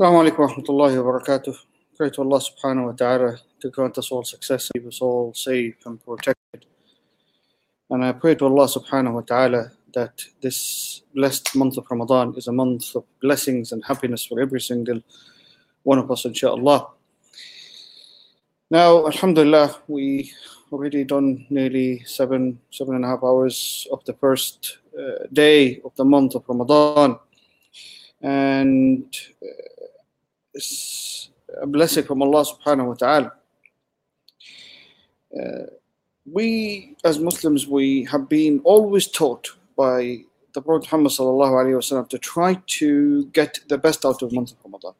Assalamu alaikum wa rahmatullahi wa barakatuh. Pray to Allah subhanahu wa ta'ala to grant us all success, keep us all safe and protected. And I pray to Allah subhanahu wa ta'ala that this blessed month of Ramadan is a month of blessings and happiness for every single one of us, inshaAllah. Now, Alhamdulillah, we already done nearly seven, seven and a half hours of the first uh, day of the month of Ramadan. And uh, it's a blessing from Allah subhanahu wa ta'ala. Uh, we as Muslims, we have been always taught by the Prophet Muhammad sallallahu alaihi wasallam to try to get the best out of the month of Ramadan.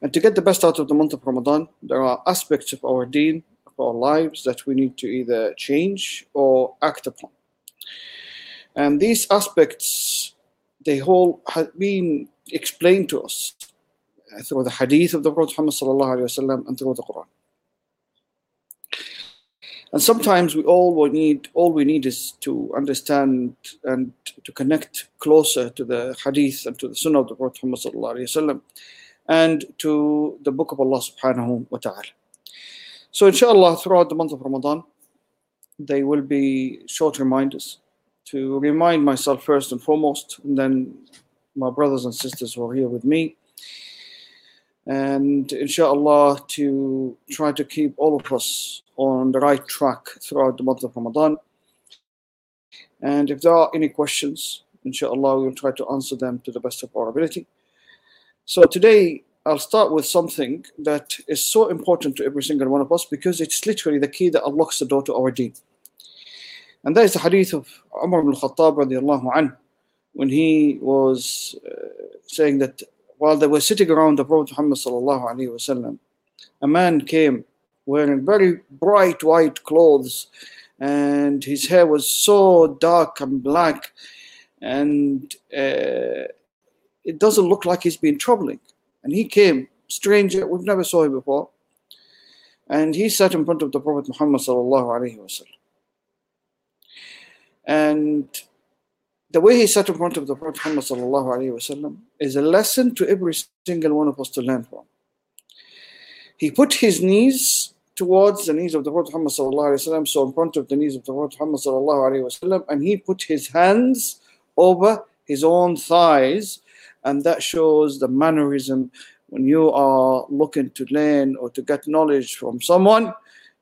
And to get the best out of the month of Ramadan, there are aspects of our deen, of our lives that we need to either change or act upon. And these aspects, they all have been explained to us through the hadith of the Prophet Muhammad sallallahu and through the Quran. And sometimes we all we need all we need is to understand and to connect closer to the hadith and to the sunnah of the Prophet Muhammad sallallahu and to the book of Allah subhanahu wa ta'ala. So inshallah throughout the month of Ramadan they will be short reminders to remind myself first and foremost and then my brothers and sisters who are here with me and inshallah to try to keep all of us on the right track throughout the month of Ramadan. And if there are any questions, inshallah, we will try to answer them to the best of our ability. So today, I'll start with something that is so important to every single one of us because it's literally the key that unlocks the door to our deen. And that is the hadith of Umar ibn Khattab radiallahu when he was uh, saying that while they were sitting around the Prophet Muhammad sallallahu a man came wearing very bright white clothes, and his hair was so dark and black, and uh, it doesn't look like he's been troubling. And he came, stranger, we've never saw him before, and he sat in front of the Prophet Muhammad sallallahu alaihi wasallam, and the way he sat in front of the Prophet Muhammad sallallahu is a lesson to every single one of us to learn from. He put his knees towards the knees of the Prophet Muhammad sallallahu so in front of the knees of the Prophet Muhammad sallallahu and he put his hands over his own thighs, and that shows the mannerism when you are looking to learn or to get knowledge from someone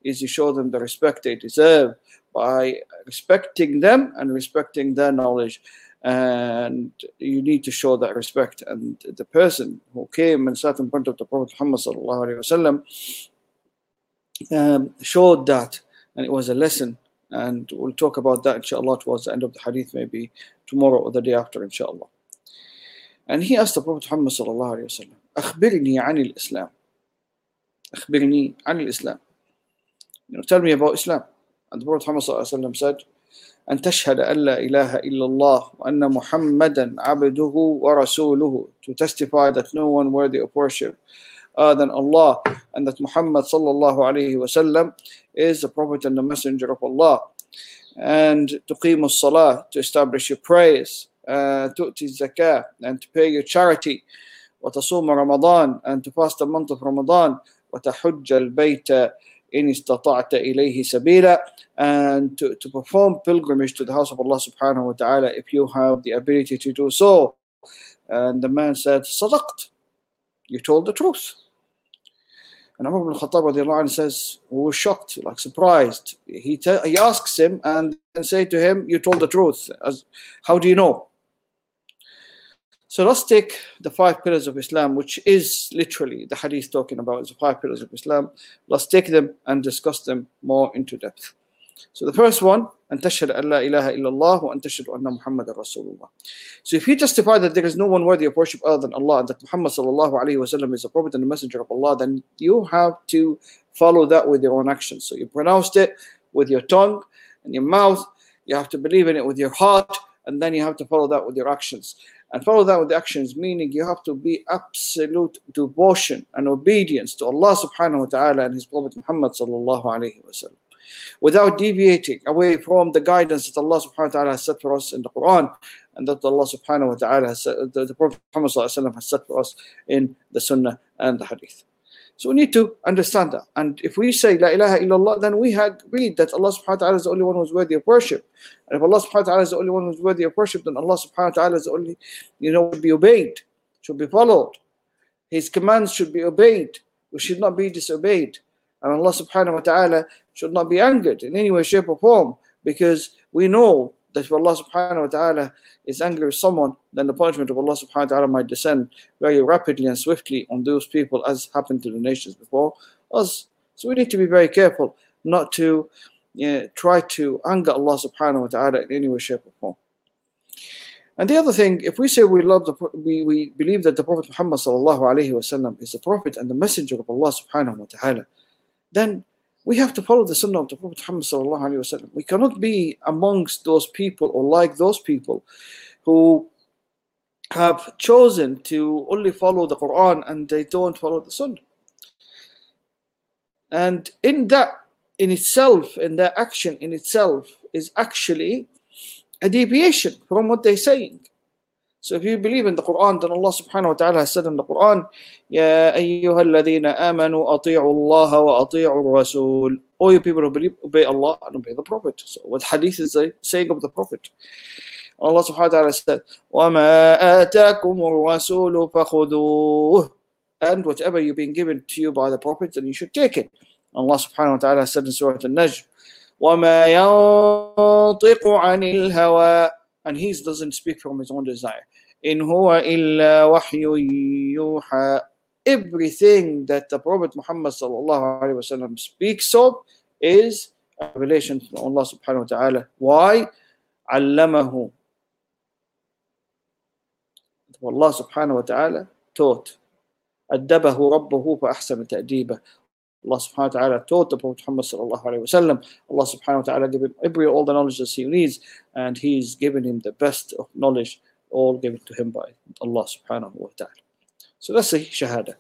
is you show them the respect they deserve by respecting them and respecting their knowledge and you need to show that respect and the person who came and sat in front of the prophet muhammad wasallam um, showed that and it was a lesson and we'll talk about that inshallah towards the end of the hadith maybe tomorrow or the day after inshallah and he asked the prophet muhammad sallallahu alaihi wasallam أخبرني عن الإسلام أخبرني عن الإسلام you know tell me about Islam and the Prophet Muhammad said, أن تشهد أن لا إله إلا الله وأن محمدا عبده ورسوله to testify that no one worthy of worship other than Allah and that Muhammad sallallahu alayhi wasallam is the prophet and the messenger of Allah and تقيم الصلاة to establish your prayers uh, تؤتي الزكاة and to pay your charity وتصوم رمضان and to fast the month of Ramadan وتحج البيت in istata'ta ilayhi sabila and to, to perform pilgrimage to the house of Allah subhanahu wa ta'ala if you have the ability to do so. And the man said, Sadaqt, you told the truth. And Umar ibn Khattab says, we were shocked, like surprised. He, te- he asks him and then say to him, you told the truth. As, how do you know? So let's take the five pillars of Islam, which is literally the hadith talking about the five pillars of Islam. Let's take them and discuss them more into depth. So the first one, and tashhad an la ilaha illallah and tashhad anna Muhammadan Rasulullah. So if you testify that there is no one worthy of worship other than Allah and that Muhammad sallallahu alayhi wasallam is the prophet and the messenger of Allah, then you have to follow that with your own actions. So you pronounced it with your tongue and your mouth, you have to believe in it with your heart, and then you have to follow that with your actions and follow that with actions, meaning you have to be absolute devotion and obedience to Allah subhanahu wa ta'ala and His Prophet Muhammad sallallahu alayhi wa sallam. without deviating away from the guidance that Allah subhanahu wa ta'ala has set for us in the Quran and that Allah subhanahu wa ta'ala has set, the, the Prophet Muhammad has set for us in the Sunnah and the Hadith. So we need to understand that. And if we say La ilaha illallah, then we had agreed that Allah subhanahu wa ta'ala is the only one who is worthy of worship. And if Allah subhanahu wa ta'ala is the only one who is worthy of worship, then Allah subhanahu wa ta'ala is the only, you know, should be obeyed, should be followed. His commands should be obeyed. We should not be disobeyed. And Allah subhanahu wa ta'ala should not be angered in any way, shape, or form. Because we know that if Allah subhanahu wa ta'ala is angry with someone, then the punishment of Allah subhanahu wa ta'ala might descend very rapidly and swiftly on those people as happened to the nations before us. So we need to be very careful not to you try to anger Allah subhanahu wa ta'ala in any way, shape, or form. And the other thing, if we say we love the we, we believe that the Prophet Muhammad sallallahu alaihi wasallam is the Prophet and the Messenger of Allah subhanahu wa ta'ala, then we have to follow the sunnah of the Prophet Muhammad sallallahu alaihi wasallam. We cannot be amongst those people or like those people who have chosen to only follow the Quran and they don't follow the sunnah. And in that in itself, in their action in itself, is actually a deviation from what they're saying. So if you believe in the Quran, then Allah subhanahu wa ta'ala has said in the Quran, Ya alladhina amanu ati'u Allah wa ati'u Rasul. All you people who believe, obey Allah and obey the Prophet. So what hadith is saying of the Prophet? Allah subhanahu wa ta'ala said, وَمَا آتَاكُمُ الرَّسُولُ فَخُذُوهُ And whatever you've been given to you by the Prophet, then you should take it. Allah subhanahu wa ta'ala said in Surah Al-Najm, وَمَا يَنطِقُ عَنِ الْهَوَىٰ And he doesn't speak from his own desire. إِنْ هُوَ إِلَّا وَحْيٌ يُوحَىٰ Everything that the Prophet Muhammad sallallahu alayhi wa sallam speaks of is a revelation from Allah subhanahu wa ta'ala. Why? علمه والله سبحانه وتعالى taught أدبه ربه فأحسن تأديبه Allah subhanahu wa ta'ala taught the Prophet Muhammad sallallahu alayhi wasallam. Allah subhanahu wa ta'ala gave him every all the knowledge that he needs, and he's given him the best of knowledge, all given to him by Allah subhanahu wa ta'ala. So that's the shahada.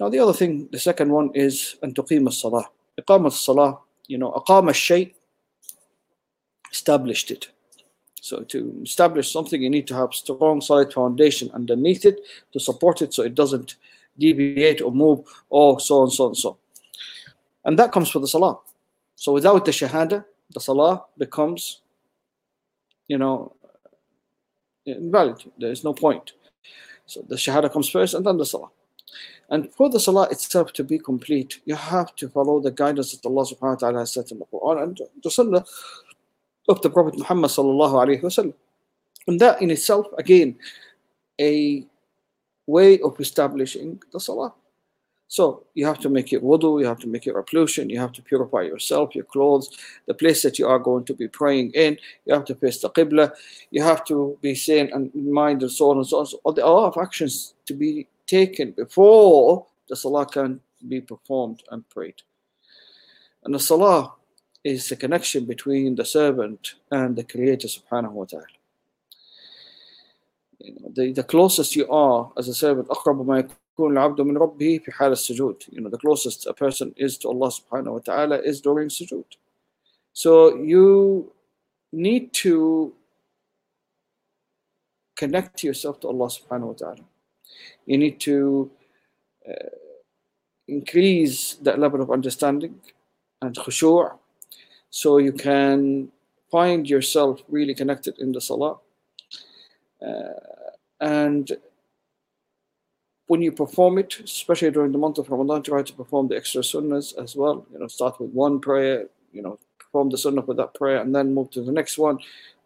Now the other thing, the second one is and as-salah. Iqam as-salah, you know, aqam as-shay established it. So to establish something, you need to have strong, solid foundation underneath it to support it, so it doesn't deviate or move or so and so and so. And that comes for the salah. So without the shahada, the salah becomes, you know, invalid. There is no point. So the shahada comes first and then the salah. And for the salah itself to be complete, you have to follow the guidance that Allah subhanahu wa ta'ala has set in the Quran and the Sunnah of the Prophet Muhammad sallallahu. And that in itself, again, a way of establishing the salah. So you have to make your wudu, you have to make your ablution, you have to purify yourself, your clothes, the place that you are going to be praying in, you have to face the qibla, you have to be sane and mind and so on and so on. So there are a lot of actions to be taken before the salah can be performed and prayed. And the salah is the connection between the servant and the Creator subhanahu wa ta'ala. You know, the, the closest you are as a servant, أقرب ما يكون العبد من ربه في حال السجود. You know, the closest a person is to Allah subhanahu wa ta'ala is during sujood. So you need to connect yourself to Allah subhanahu wa ta'ala. You need to uh, increase that level of understanding and khushu' so you can find yourself really connected in the salah. uh, and when you perform it, especially during the month of Ramadan, try to perform the extra sunnahs as well. You know, start with one prayer, you know, perform the sunnah with that prayer, and then move to the next one,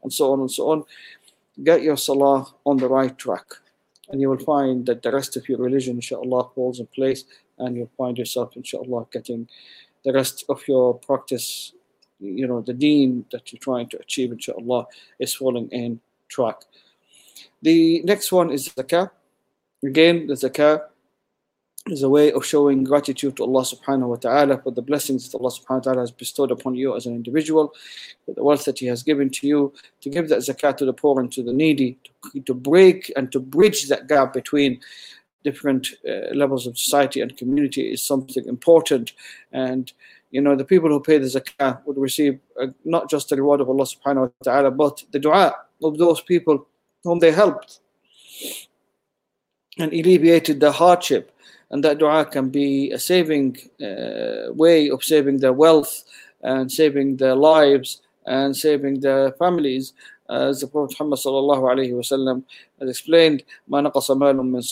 and so on and so on. Get your salah on the right track, and you will find that the rest of your religion, inshallah, falls in place, and you'll find yourself, inshallah, getting the rest of your practice you know the deen that you're trying to achieve inshallah is falling in track the next one is zakah again the zakah is a way of showing gratitude to Allah subhanahu wa ta'ala for the blessings that Allah subhanahu wa ta'ala has bestowed upon you as an individual, for the wealth that He has given to you, to give that zakat to the poor and to the needy, to, to break and to bridge that gap between different uh, levels of society and community is something important. And you know, the people who pay the zakah would receive uh, not just the reward of Allah subhanahu wa ta'ala, but the dua of those people whom they helped and alleviated their hardship. And that dua can be a saving uh, way of saving their wealth and saving their lives and saving their families. As the Prophet Muhammad sallallahu has explained, "Ma min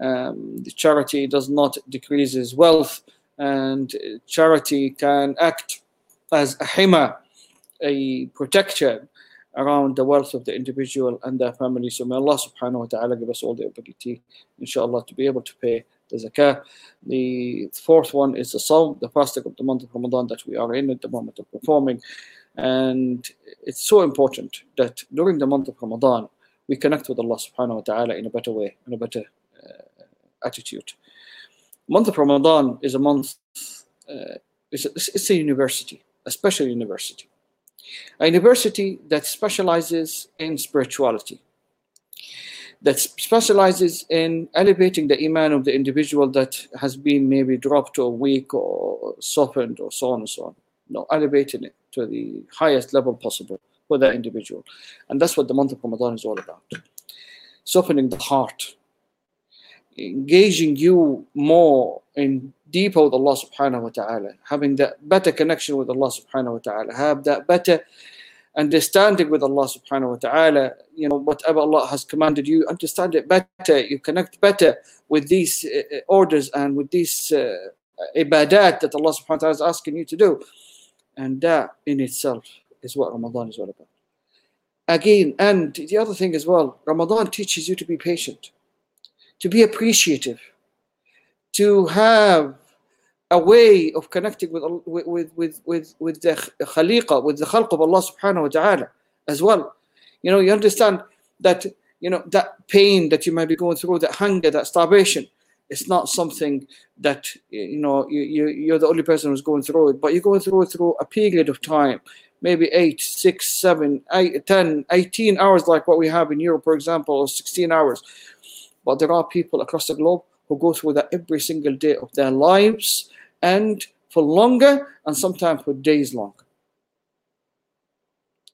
um, charity does not decrease his wealth, and charity can act as a hima, a protector, around the wealth of the individual and their family. So may Allah subhanahu wa ta'ala give us all the ability, inshallah, to be able to pay the zakah. The fourth one is the sawm, the fasting of the month of Ramadan that we are in at the moment of performing. And it's so important that during the month of Ramadan, we connect with Allah subhanahu wa ta'ala in a better way, in a better uh, attitude month of Ramadan is a month, uh, it's, a, it's a university, a special university. A university that specializes in spirituality, that specializes in elevating the iman of the individual that has been maybe dropped or weak or softened or so on and so on. No, elevating it to the highest level possible for that individual. And that's what the month of Ramadan is all about. Softening the heart, engaging you more in deeper with Allah subhanahu wa ta'ala, having that better connection with Allah subhanahu wa ta'ala, have that better understanding with Allah subhanahu wa ta'ala, you know, whatever Allah has commanded you, understand it better, you connect better with these uh, orders and with these uh, ibadat that Allah subhanahu wa ta'ala is asking you to do. And that in itself is what Ramadan is all about. Again, and the other thing as well, Ramadan teaches you to be patient to be appreciative, to have a way of connecting with with with with with the khaliqa, with the khalq of Allah subhanahu wa ta'ala as well. You know, you understand that you know that pain that you might be going through, that hunger, that starvation. It's not something that you know you, you you're the only person who's going through it, but you're going through it through a period of time, maybe eight, six, seven, eight, 10, 18 hours, like what we have in Europe, for example, or 16 hours but there are people across the globe who go through that every single day of their lives and for longer and sometimes for days long.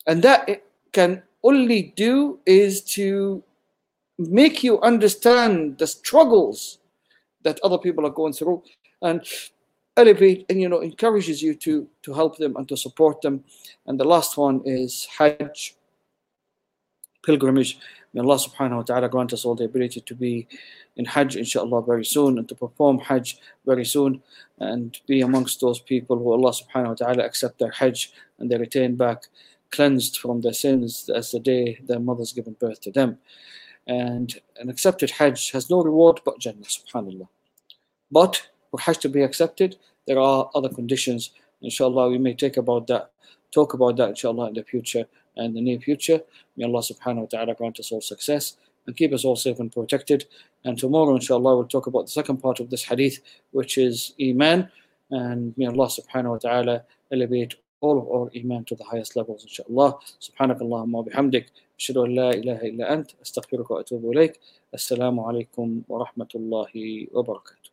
And that it can only do is to make you understand the struggles that other people are going through and elevate and you know encourages you to to help them and to support them and the last one is hajj pilgrimage May Allah subhanahu wa ta'ala grant us all the ability to be in Hajj inshallah very soon and to perform Hajj very soon and be amongst those people who Allah subhanahu wa ta'ala accept their Hajj and they return back cleansed from their sins as the day their mother's given birth to them. And an accepted Hajj has no reward but Jannah subhanallah. But for Hajj to be accepted, there are other conditions. Inshallah, we may take about that, talk about that inshallah in the future and the near future. May Allah subhanahu wa ta'ala grant us all success and keep us all safe and protected. And tomorrow, inshallah, we'll talk about the second part of this hadith, which is Iman. And may Allah subhanahu wa ta'ala elevate all of our Iman to the highest levels, inshallah. سبحانك اللهم وبحمدك أشهد أن لا إله إلا أنت أستغفرك وأتوب إليك السلام عليكم ورحمة الله وبركاته